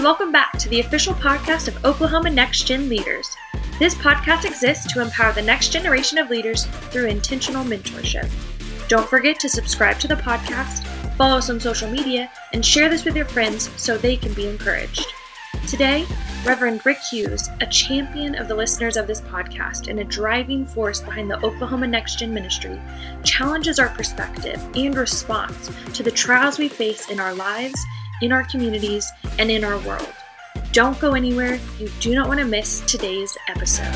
and welcome back to the official podcast of Oklahoma Next Gen Leaders. This podcast exists to empower the next generation of leaders through intentional mentorship. Don't forget to subscribe to the podcast, follow us on social media, and share this with your friends so they can be encouraged. Today, Reverend Rick Hughes, a champion of the listeners of this podcast and a driving force behind the Oklahoma Next Gen ministry, challenges our perspective and response to the trials we face in our lives, in our communities, and in our world. Don't go anywhere. You do not want to miss today's episode.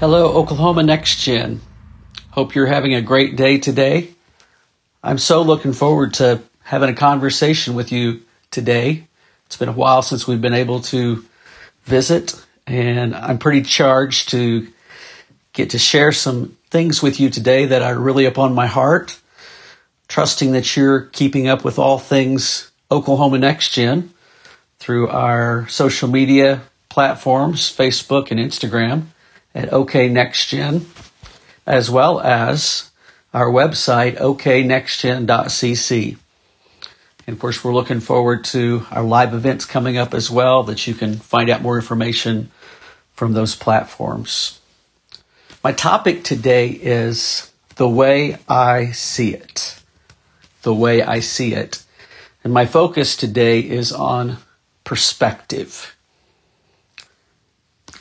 Hello, Oklahoma Next Gen. Hope you're having a great day today. I'm so looking forward to having a conversation with you today. It's been a while since we've been able to visit, and I'm pretty charged to get to share some things with you today that are really upon my heart. Trusting that you're keeping up with all things Oklahoma Next Gen through our social media platforms, Facebook and Instagram at OK Next Gen, as well as our website, oknextgen.cc. And of course, we're looking forward to our live events coming up as well that you can find out more information from those platforms. My topic today is the way I see it. The way I see it. And my focus today is on perspective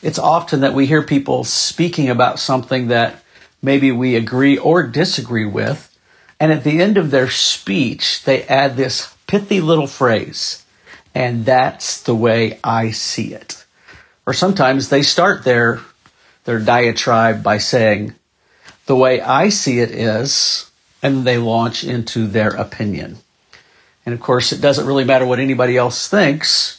it's often that we hear people speaking about something that maybe we agree or disagree with. And at the end of their speech, they add this pithy little phrase, and that's the way I see it. Or sometimes they start their, their diatribe by saying, the way I see it is, and they launch into their opinion. And of course, it doesn't really matter what anybody else thinks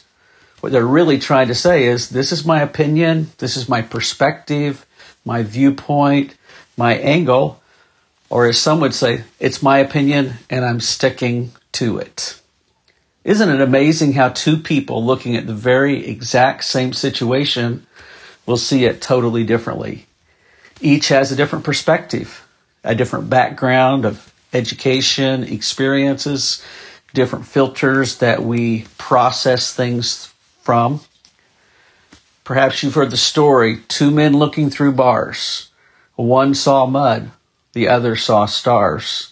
what they're really trying to say is this is my opinion, this is my perspective, my viewpoint, my angle, or as some would say, it's my opinion and I'm sticking to it. Isn't it amazing how two people looking at the very exact same situation will see it totally differently? Each has a different perspective, a different background of education, experiences, different filters that we process things from. Perhaps you've heard the story two men looking through bars. One saw mud, the other saw stars.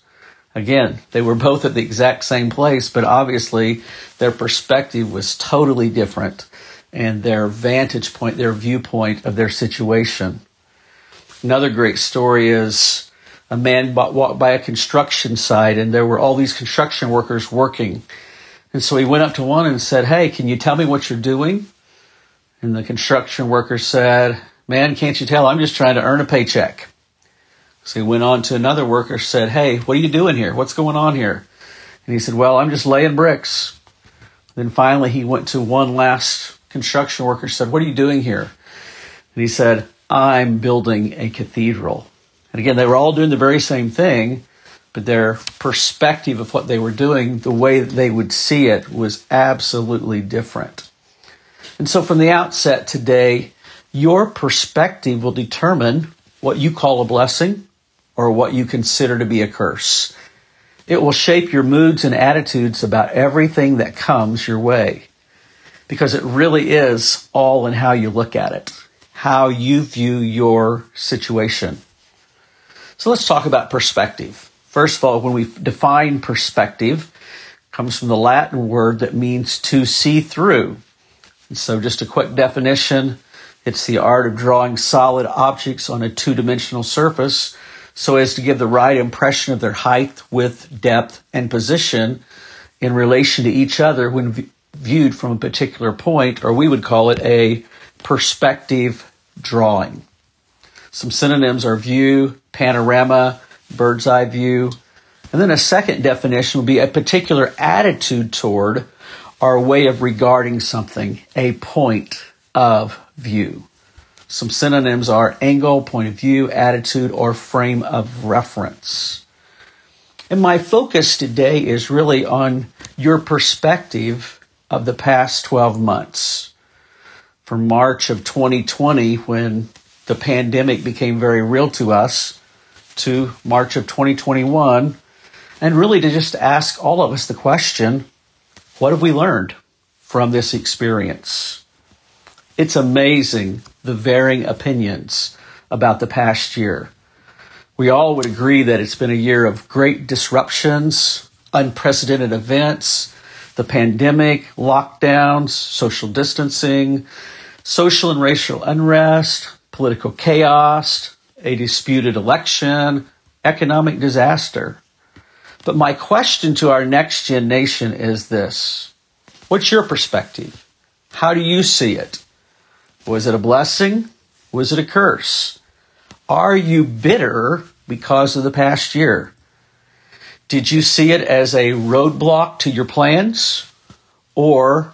Again, they were both at the exact same place, but obviously their perspective was totally different and their vantage point, their viewpoint of their situation. Another great story is a man walked by a construction site and there were all these construction workers working and so he went up to one and said, Hey, can you tell me what you're doing? And the construction worker said, Man, can't you tell? I'm just trying to earn a paycheck. So he went on to another worker, said, Hey, what are you doing here? What's going on here? And he said, Well, I'm just laying bricks. Then finally he went to one last construction worker, said, What are you doing here? And he said, I'm building a cathedral. And again, they were all doing the very same thing, but their perspective of what they were doing, the way that they would see it, was absolutely different. And so from the outset today, your perspective will determine what you call a blessing or what you consider to be a curse. It will shape your moods and attitudes about everything that comes your way because it really is all in how you look at it, how you view your situation. So let's talk about perspective. First of all, when we define perspective, comes from the Latin word that means to see through. And so just a quick definition, it's the art of drawing solid objects on a two-dimensional surface so as to give the right impression of their height, width, depth, and position in relation to each other when v- viewed from a particular point, or we would call it a perspective drawing. Some synonyms are view, panorama, bird's eye view. And then a second definition would be a particular attitude toward our way of regarding something, a point of view. Some synonyms are angle, point of view, attitude, or frame of reference. And my focus today is really on your perspective of the past 12 months. From March of 2020, when the pandemic became very real to us, to March of 2021, and really to just ask all of us the question what have we learned from this experience? It's amazing the varying opinions about the past year. We all would agree that it's been a year of great disruptions, unprecedented events, the pandemic, lockdowns, social distancing, social and racial unrest, political chaos, a disputed election, economic disaster. But my question to our next gen nation is this What's your perspective? How do you see it? Was it a blessing? Was it a curse? Are you bitter because of the past year? Did you see it as a roadblock to your plans? Or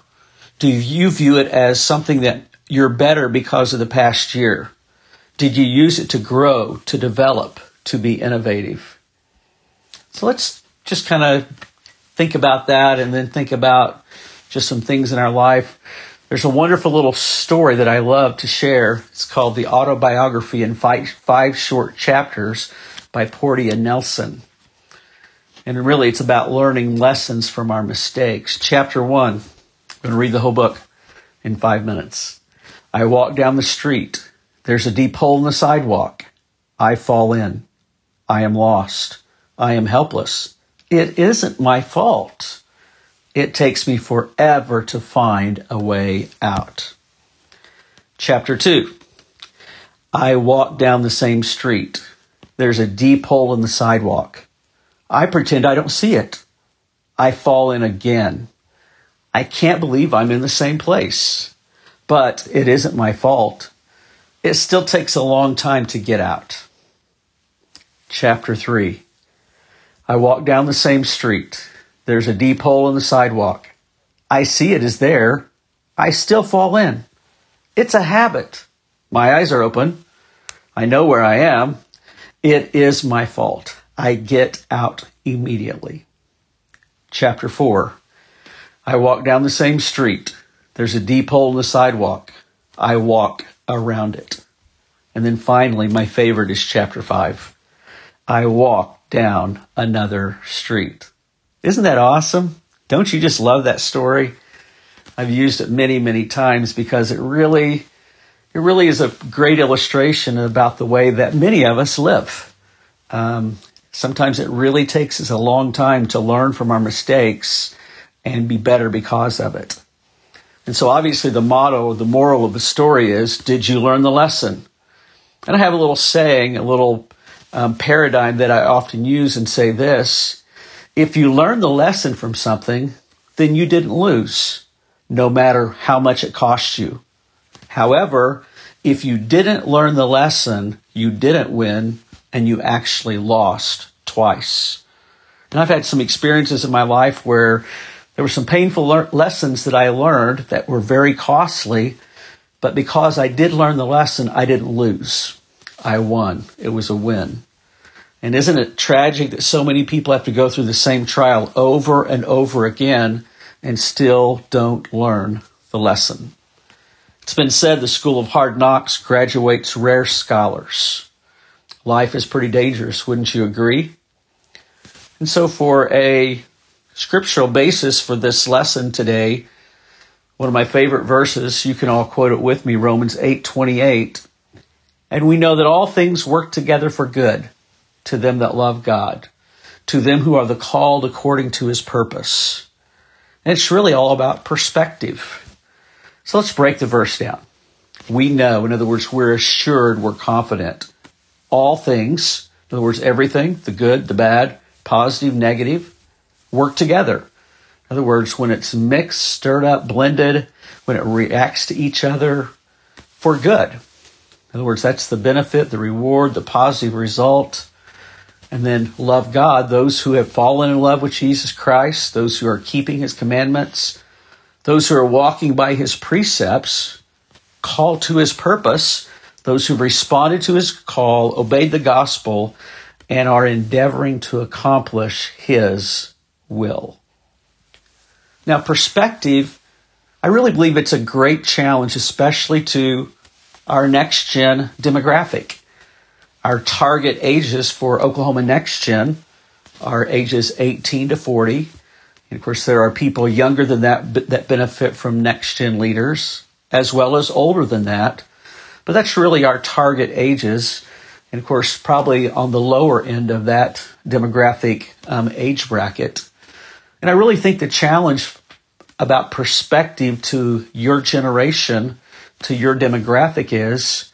do you view it as something that you're better because of the past year? Did you use it to grow, to develop, to be innovative? So let's just kind of think about that and then think about just some things in our life. There's a wonderful little story that I love to share. It's called The Autobiography in Five, five Short Chapters by Portia Nelson. And really, it's about learning lessons from our mistakes. Chapter one, I'm going to read the whole book in five minutes. I walk down the street. There's a deep hole in the sidewalk. I fall in. I am lost. I am helpless. It isn't my fault it takes me forever to find a way out. Chapter 2 I walk down the same street. There's a deep hole in the sidewalk. I pretend I don't see it. I fall in again. I can't believe I'm in the same place. But it isn't my fault. It still takes a long time to get out. Chapter 3 I walk down the same street. There's a deep hole in the sidewalk. I see it is there. I still fall in. It's a habit. My eyes are open. I know where I am. It is my fault. I get out immediately. Chapter 4 I walk down the same street. There's a deep hole in the sidewalk. I walk around it. And then finally, my favorite is chapter 5. I walk down another street. Isn't that awesome? Don't you just love that story? I've used it many, many times because it really, it really is a great illustration about the way that many of us live. Um, sometimes it really takes us a long time to learn from our mistakes and be better because of it. And so obviously the motto, the moral of the story is, did you learn the lesson? And I have a little saying, a little um, paradigm that I often use and say this, if you learn the lesson from something, then you didn't lose, no matter how much it cost you. However, if you didn't learn the lesson, you didn't win and you actually lost twice. And I've had some experiences in my life where there were some painful le- lessons that I learned that were very costly, but because I did learn the lesson, I didn't lose. I won. It was a win. And isn't it tragic that so many people have to go through the same trial over and over again and still don't learn the lesson? It's been said the School of Hard Knocks graduates rare scholars. Life is pretty dangerous, wouldn't you agree? And so, for a scriptural basis for this lesson today, one of my favorite verses, you can all quote it with me, Romans 8 28. And we know that all things work together for good to them that love God, to them who are the called according to his purpose. And it's really all about perspective. So let's break the verse down. We know, in other words, we're assured, we're confident. All things, in other words, everything, the good, the bad, positive, negative, work together. In other words, when it's mixed, stirred up, blended, when it reacts to each other for good. In other words, that's the benefit, the reward, the positive result and then love God, those who have fallen in love with Jesus Christ, those who are keeping his commandments, those who are walking by his precepts, called to his purpose, those who responded to his call, obeyed the gospel, and are endeavoring to accomplish His will. Now, perspective, I really believe it's a great challenge, especially to our next gen demographic. Our target ages for Oklahoma Next Gen are ages 18 to 40. And of course, there are people younger than that that benefit from next gen leaders, as well as older than that. But that's really our target ages. And of course, probably on the lower end of that demographic um, age bracket. And I really think the challenge about perspective to your generation, to your demographic is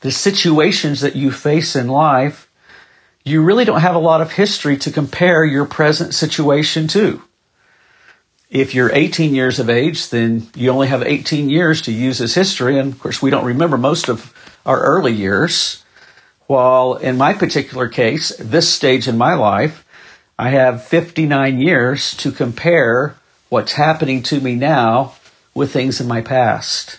the situations that you face in life, you really don't have a lot of history to compare your present situation to. If you're 18 years of age, then you only have 18 years to use as history. And of course, we don't remember most of our early years. While in my particular case, this stage in my life, I have 59 years to compare what's happening to me now with things in my past.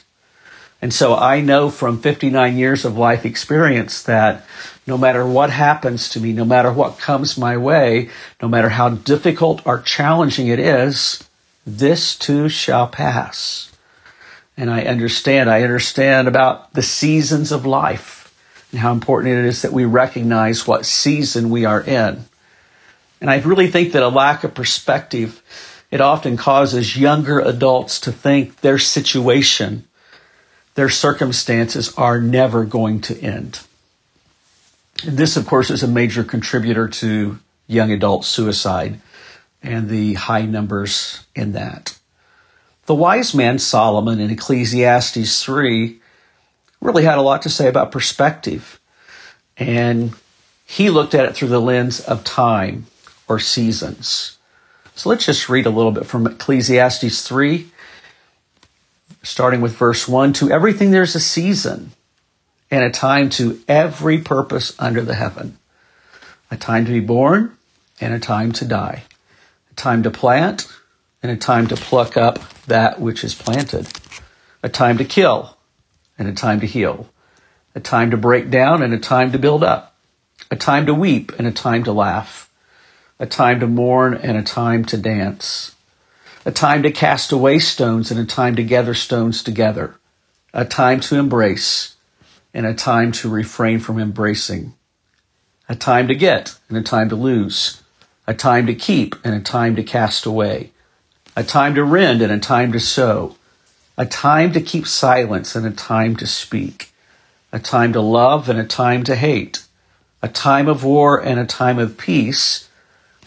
And so I know from 59 years of life experience that no matter what happens to me, no matter what comes my way, no matter how difficult or challenging it is, this too shall pass. And I understand, I understand about the seasons of life and how important it is that we recognize what season we are in. And I really think that a lack of perspective, it often causes younger adults to think their situation their circumstances are never going to end. And this, of course, is a major contributor to young adult suicide and the high numbers in that. The wise man Solomon in Ecclesiastes 3 really had a lot to say about perspective. And he looked at it through the lens of time or seasons. So let's just read a little bit from Ecclesiastes 3, starting with verse 1 To everything there's a season and a time to every purpose under the heaven, a time to be born and a time to die, a time to plant and a time to pluck up that which is planted, a time to kill and a time to heal, a time to break down and a time to build up, a time to weep and a time to laugh, a time to mourn and a time to dance a time to cast away stones and a time to gather stones together, a time to embrace and a time to refrain from embracing, a time to get and a time to lose, a time to keep and a time to cast away, a time to rend and a time to sew, a time to keep silence and a time to speak, a time to love and a time to hate, a time of war and a time of peace.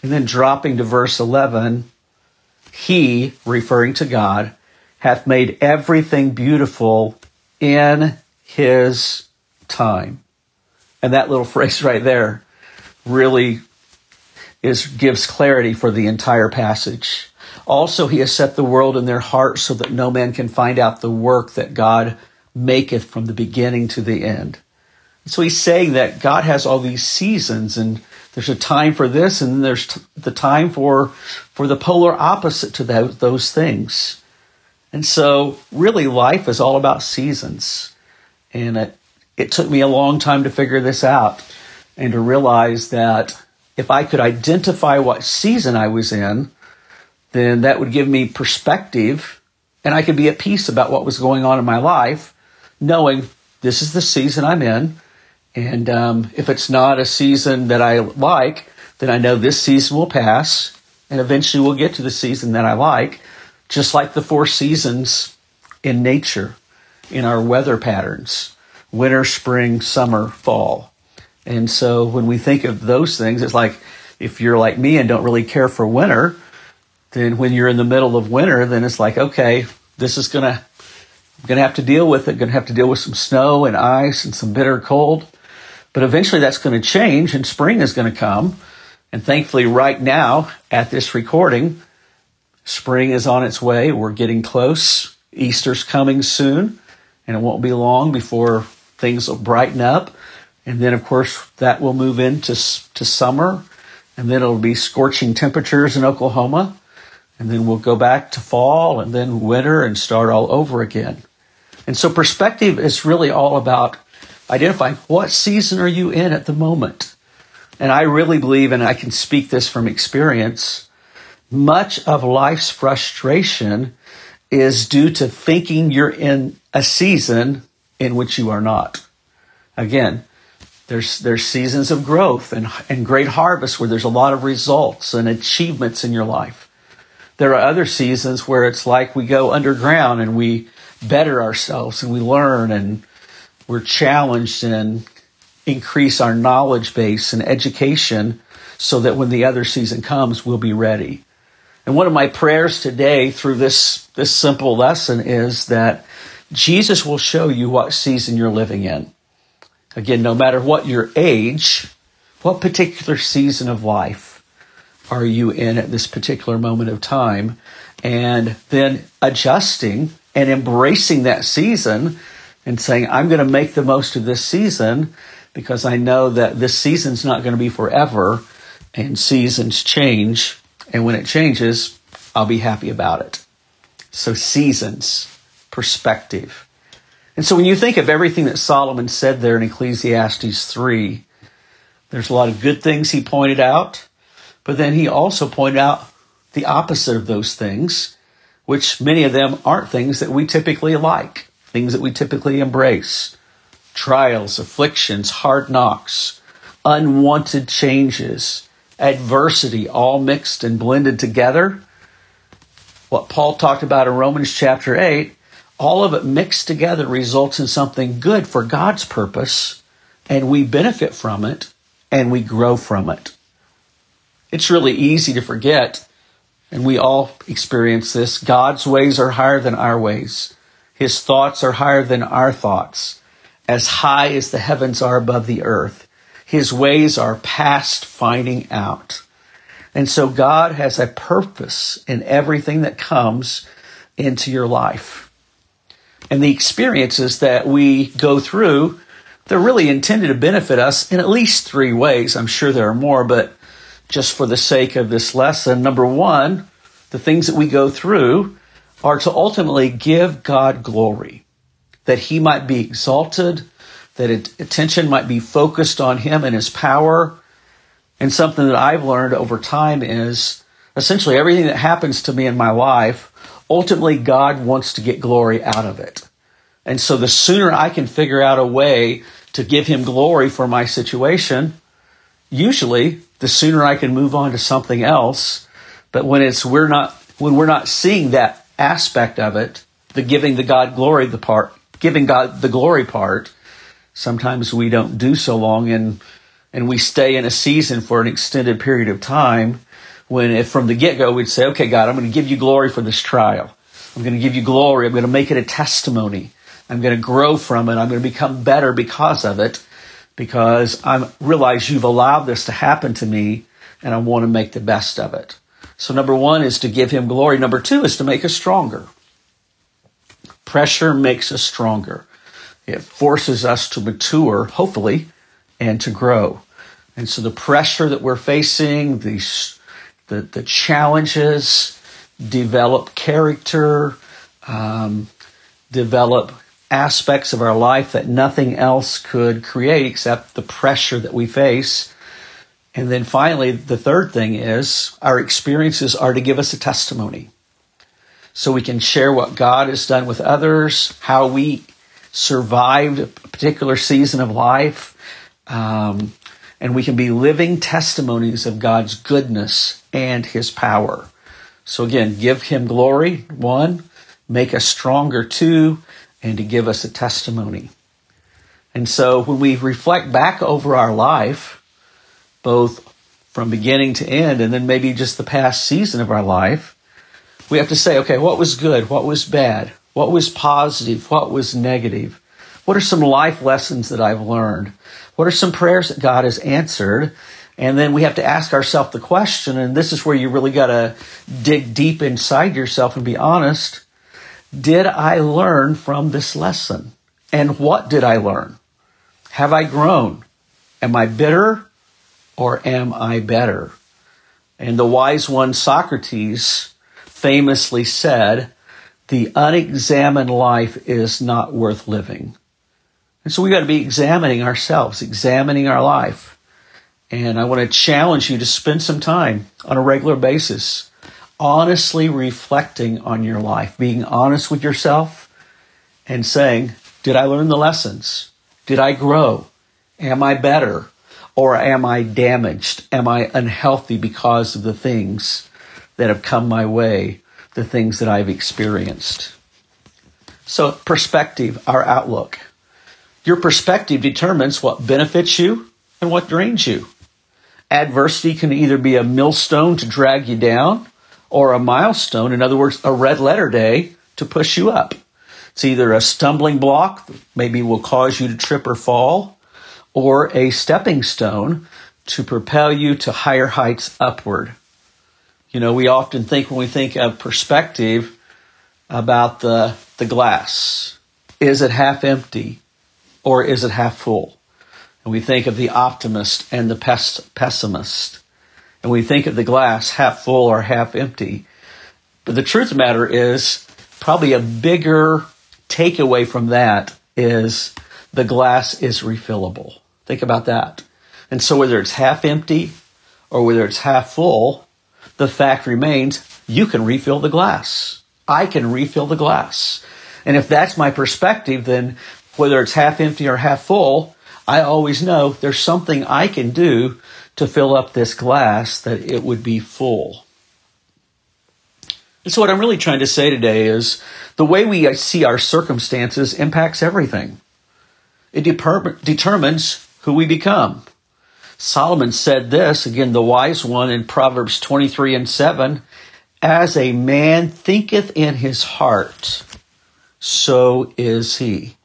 And then dropping to verse 11, he, referring to God, hath made everything beautiful in his time. And that little phrase right there really is gives clarity for the entire passage. Also, he has set the world in their hearts so that no man can find out the work that God maketh from the beginning to the end. So he's saying that God has all these seasons and there's a time for this and there's t- the time for for the polar opposite to those, those things. And so really life is all about seasons. And it, it took me a long time to figure this out and to realize that if i could identify what season i was in then that would give me perspective and i could be at peace about what was going on in my life knowing this is the season i'm in and um, if it's not a season that I like, then I know this season will pass, and eventually we'll get to the season that I like, just like the four seasons in nature, in our weather patterns winter, spring, summer, fall. And so when we think of those things, it's like if you're like me and don't really care for winter, then when you're in the middle of winter, then it's like, okay, this is going to, going to have to deal with it. Going to have to deal with some snow and ice and some bitter cold. But eventually that's going to change and spring is going to come. And thankfully, right now at this recording, spring is on its way. We're getting close. Easter's coming soon, and it won't be long before things will brighten up. And then, of course, that will move into to summer, and then it'll be scorching temperatures in Oklahoma. And then we'll go back to fall and then winter and start all over again. And so perspective is really all about identifying what season are you in at the moment. And I really believe, and I can speak this from experience, much of life's frustration is due to thinking you're in a season in which you are not. Again, there's, there's seasons of growth and, and great harvest where there's a lot of results and achievements in your life. There are other seasons where it's like we go underground and we better ourselves and we learn and we're challenged and increase our knowledge base and education so that when the other season comes, we'll be ready. And one of my prayers today through this, this simple lesson is that Jesus will show you what season you're living in. Again, no matter what your age, what particular season of life are you in at this particular moment of time? And then adjusting and embracing that season and saying, I'm going to make the most of this season because I know that this season's not going to be forever and seasons change. And when it changes, I'll be happy about it. So seasons, perspective. And so when you think of everything that Solomon said there in Ecclesiastes 3, there's a lot of good things he pointed out, but then he also pointed out the opposite of those things, which many of them aren't things that we typically like, things that we typically embrace. Trials, afflictions, hard knocks, unwanted changes, adversity, all mixed and blended together. What Paul talked about in Romans chapter 8 all of it mixed together results in something good for God's purpose, and we benefit from it and we grow from it. It's really easy to forget, and we all experience this. God's ways are higher than our ways. His thoughts are higher than our thoughts, as high as the heavens are above the earth. His ways are past finding out. And so God has a purpose in everything that comes into your life and the experiences that we go through, they're really intended to benefit us in at least three ways. I'm sure there are more, but just for the sake of this lesson, number one, the things that we go through are to ultimately give God glory, that He might be exalted, that attention might be focused on Him and His power. And something that I've learned over time is essentially everything that happens to me in my life ultimately God wants to get glory out of it. And so the sooner I can figure out a way to give him glory for my situation, usually the sooner I can move on to something else. But when it's we're not when we're not seeing that aspect of it, the giving the God glory the part, giving God the glory part, sometimes we don't do so long and and we stay in a season for an extended period of time when if from the get-go we'd say, okay, God, I'm going to give you glory for this trial. I'm going to give you glory. I'm going to make it a testimony. I'm going to grow from it. I'm going to become better because of it because I realize you've allowed this to happen to me and I want to make the best of it. So number one is to give him glory. Number two is to make us stronger. Pressure makes us stronger. It forces us to mature, hopefully, and to grow. And so the pressure that we're facing, these the, the challenges, develop character, um, develop aspects of our life that nothing else could create except the pressure that we face. And then finally, the third thing is our experiences are to give us a testimony. So we can share what God has done with others, how we survived a particular season of life, um, and we can be living testimonies of God's goodness and his power. So again, give him glory, one, make us stronger, two, and to give us a testimony. And so when we reflect back over our life, both from beginning to end, and then maybe just the past season of our life, we have to say, okay, what was good? What was bad? What was positive? What was negative? What are some life lessons that I've learned? What are some prayers that God has answered? And then we have to ask ourselves the question, and this is where you really got to dig deep inside yourself and be honest. Did I learn from this lesson? And what did I learn? Have I grown? Am I bitter or am I better? And the wise one Socrates famously said, the unexamined life is not worth living. And so we got to be examining ourselves, examining our life. And I want to challenge you to spend some time on a regular basis, honestly reflecting on your life, being honest with yourself and saying, Did I learn the lessons? Did I grow? Am I better? Or am I damaged? Am I unhealthy because of the things that have come my way, the things that I've experienced? So, perspective, our outlook. Your perspective determines what benefits you and what drains you. Adversity can either be a millstone to drag you down or a milestone, in other words, a red letter day to push you up. It's either a stumbling block, maybe will cause you to trip or fall, or a stepping stone to propel you to higher heights upward. You know, we often think when we think of perspective about the, the glass. Is it half empty or is it half full? And we think of the optimist and the pessimist. And we think of the glass half full or half empty. But the truth of the matter is, probably a bigger takeaway from that is the glass is refillable. Think about that. And so whether it's half empty or whether it's half full, the fact remains you can refill the glass. I can refill the glass. And if that's my perspective, then whether it's half empty or half full, I always know there's something I can do to fill up this glass that it would be full. And so what I'm really trying to say today is the way we see our circumstances impacts everything. It determines who we become. Solomon said this, again, the wise one in Proverbs 23 and 7, as a man thinketh in his heart, so is he.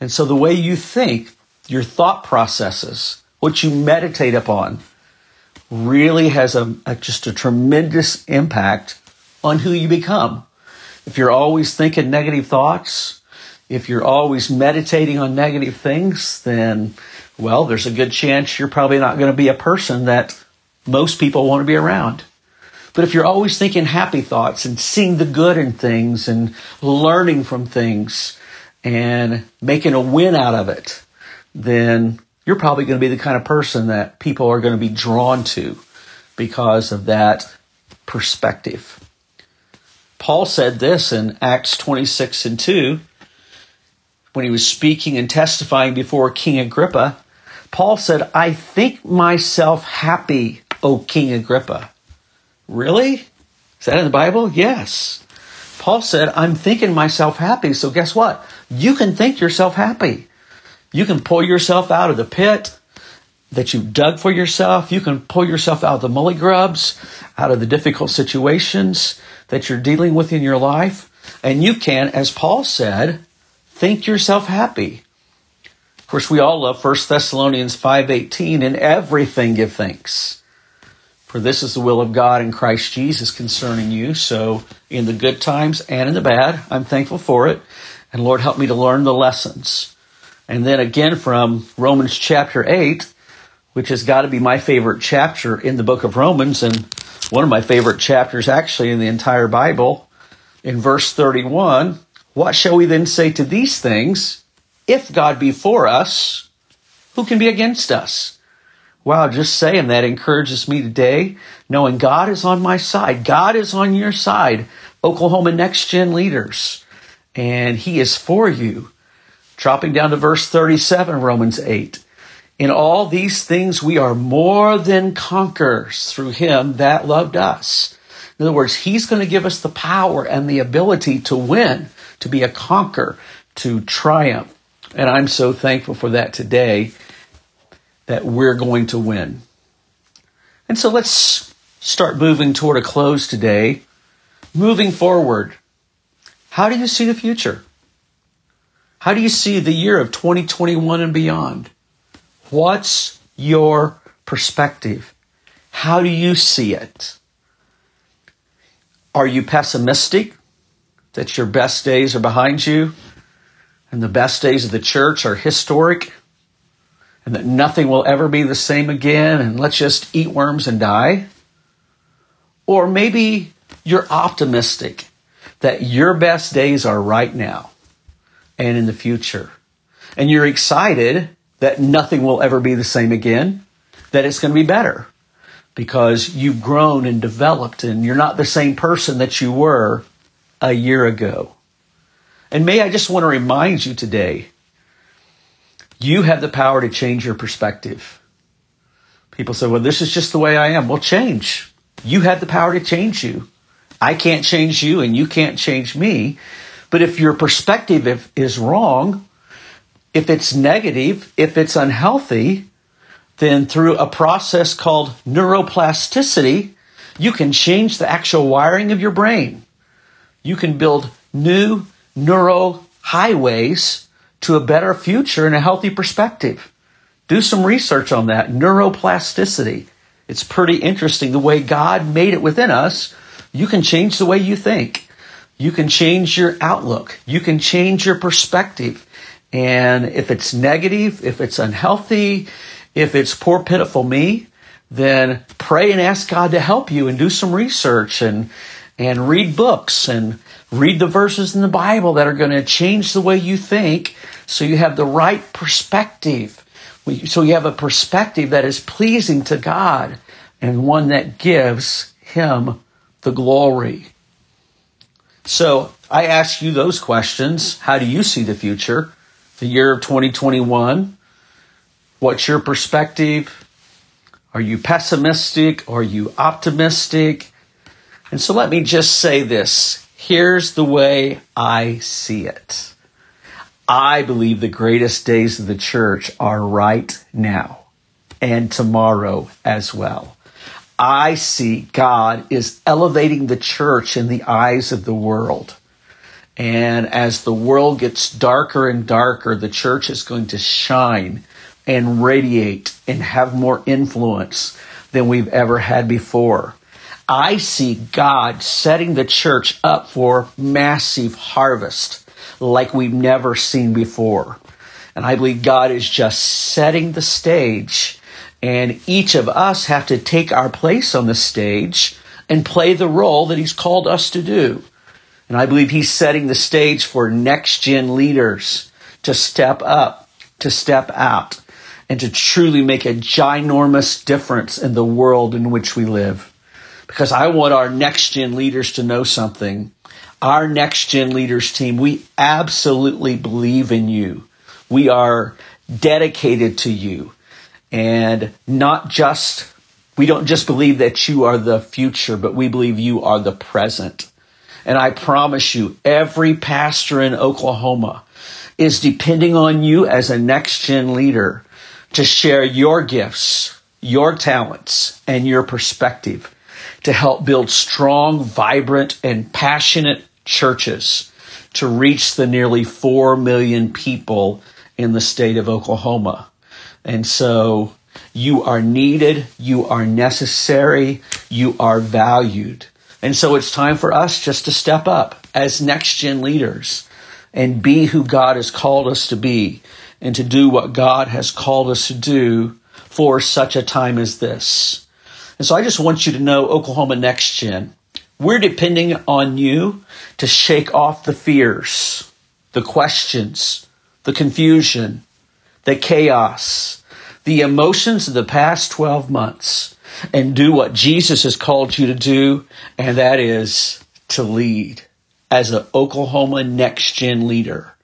And so the way you think, your thought processes, what you meditate upon, really has a, a, just a tremendous impact on who you become. If you're always thinking negative thoughts, if you're always meditating on negative things, then, well, there's a good chance you're probably not going to be a person that most people want to be around. But if you're always thinking happy thoughts and seeing the good in things and learning from things and making a win out of it, then you're probably going to be the kind of person that people are going to be drawn to because of that perspective. Paul said this in Acts 26 and 2 when he was speaking and testifying before King Agrippa. Paul said, I think myself happy, O King Agrippa. Really? Is that in the Bible? Yes. Paul said, I'm thinking myself happy. So guess what? You can think yourself happy. You can pull yourself out of the pit that you dug for yourself. You can pull yourself out of the mully grubs, out of the difficult situations that you're dealing with in your life. And you can, as Paul said, think yourself happy. Of course, we all love 1 Thessalonians 5.18, in everything give thanks. For this is the will of God in Christ Jesus concerning you. So in the good times and in the bad, I'm thankful for it. And Lord, help me to learn the lessons. And then again from Romans chapter 8, which has got to be my favorite chapter in the book of Romans and one of my favorite chapters actually in the entire Bible. In verse 31, what shall we then say to these things? If God be for us, who can be against us? Wow, just saying that encourages me today, knowing God is on my side. God is on your side. Oklahoma Next Gen leaders. And He is for you. Dropping down to verse 37, Romans 8. In all these things we are more than conquerors through Him that loved us. In other words, He's going to give us the power and the ability to win, to be a conqueror, to triumph. And I'm so thankful for that today that we're going to win. And so let's start moving toward a close today. Moving forward, how do you see the future? How do you see the year of 2021 and beyond? What's your perspective? How do you see it? Are you pessimistic that your best days are behind you and the best days of the church are historic? and that nothing will ever be the same again and let's just eat worms and die? Or maybe you're optimistic that your best days are right now and in the future. And you're excited that nothing will ever be the same again, that it's going to be better because you've grown and developed and you're not the same person that you were a year ago. And may I just want to remind you today, you have the power to change your perspective. People say, well, this is just the way I am. Well, change. You have the power to change you. I can't change you and you can't change me. But if your perspective is wrong, if it's negative, if it's unhealthy, then through a process called neuroplasticity, you can change the actual wiring of your brain. You can build new neural highways to a better future and a healthy perspective. Do some research on that. Neuroplasticity. It's pretty interesting the way God made it within us. You can change the way you think. You can change your outlook. You can change your perspective. And if it's negative, if it's unhealthy, if it's poor, pitiful me, then pray and ask God to help you and do some research and, and read books and read the verses in the Bible that are going to change the way you think so you have the right perspective so you have a perspective that is pleasing to God and one that gives Him the glory. So I ask you those questions. How do you see the future? The year of 2021? What's your perspective? Are you pessimistic? Are you optimistic? And so let me just say this. Here's the way I see it. I believe the greatest days of the church are right now and tomorrow as well. I see God is elevating the church in the eyes of the world. And as the world gets darker and darker, the church is going to shine and radiate and have more influence than we've ever had before. I see God setting the church up for massive harvest like we've never seen before. And I believe God is just setting the stage, and each of us have to take our place on the stage and play the role that He's called us to do. And I believe He's setting the stage for next gen leaders to step up, to step out, and to truly make a ginormous difference in the world in which we live. Because I want our next gen leaders to know something our next gen leaders team, we absolutely believe in you. We are dedicated to you and not just, we don't just believe that you are the future, but we believe you are the present. And I promise you, every pastor in Oklahoma is depending on you as a next gen leader to share your gifts, your talents, and your perspective to help build strong, vibrant, and passionate churches to reach the nearly 4 million people in the state of Oklahoma. And so you are needed, you are necessary, you are valued. And so it's time for us just to step up as next gen leaders and be who God has called us to be and to do what God has called us to do for such a time as this. And so I just want you to know, Oklahoma Next Gen, we're depending on you to shake off the fears, the questions, the confusion, the chaos, the emotions of the past 12 months, and do what Jesus has called you to do, and that is to lead as an Oklahoma Next Gen leader.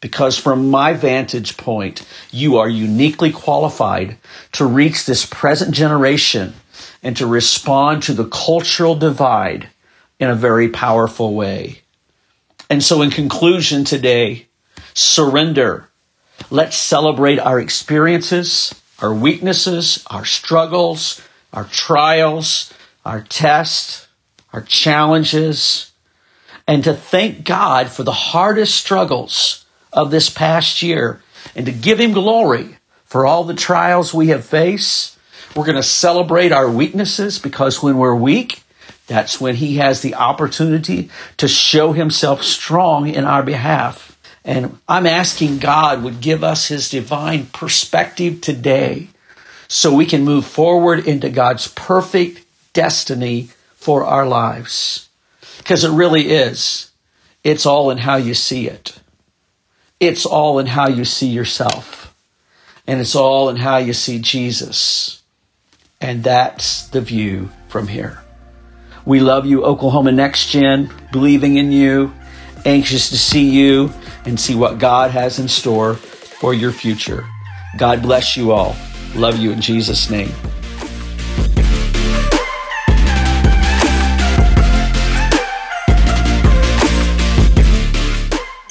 Because from my vantage point, you are uniquely qualified to reach this present generation and to respond to the cultural divide in a very powerful way. And so, in conclusion today, surrender. Let's celebrate our experiences, our weaknesses, our struggles, our trials, our tests, our challenges, and to thank God for the hardest struggles of this past year and to give Him glory for all the trials we have faced we're going to celebrate our weaknesses because when we're weak, that's when He has the opportunity to show Himself strong in our behalf. And I'm asking God would give us His divine perspective today so we can move forward into God's perfect destiny for our lives. Because it really is. It's all in how you see it. It's all in how you see yourself. And it's all in how you see Jesus. And that's the view from here. We love you, Oklahoma Next Gen, believing in you, anxious to see you and see what God has in store for your future. God bless you all. Love you in Jesus' name.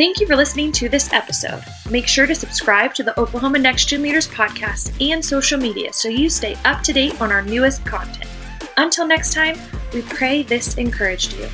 Thank you for listening to this episode. Make sure to subscribe to the Oklahoma Next Gen Leaders podcast and social media so you stay up to date on our newest content. Until next time, we pray this encouraged you.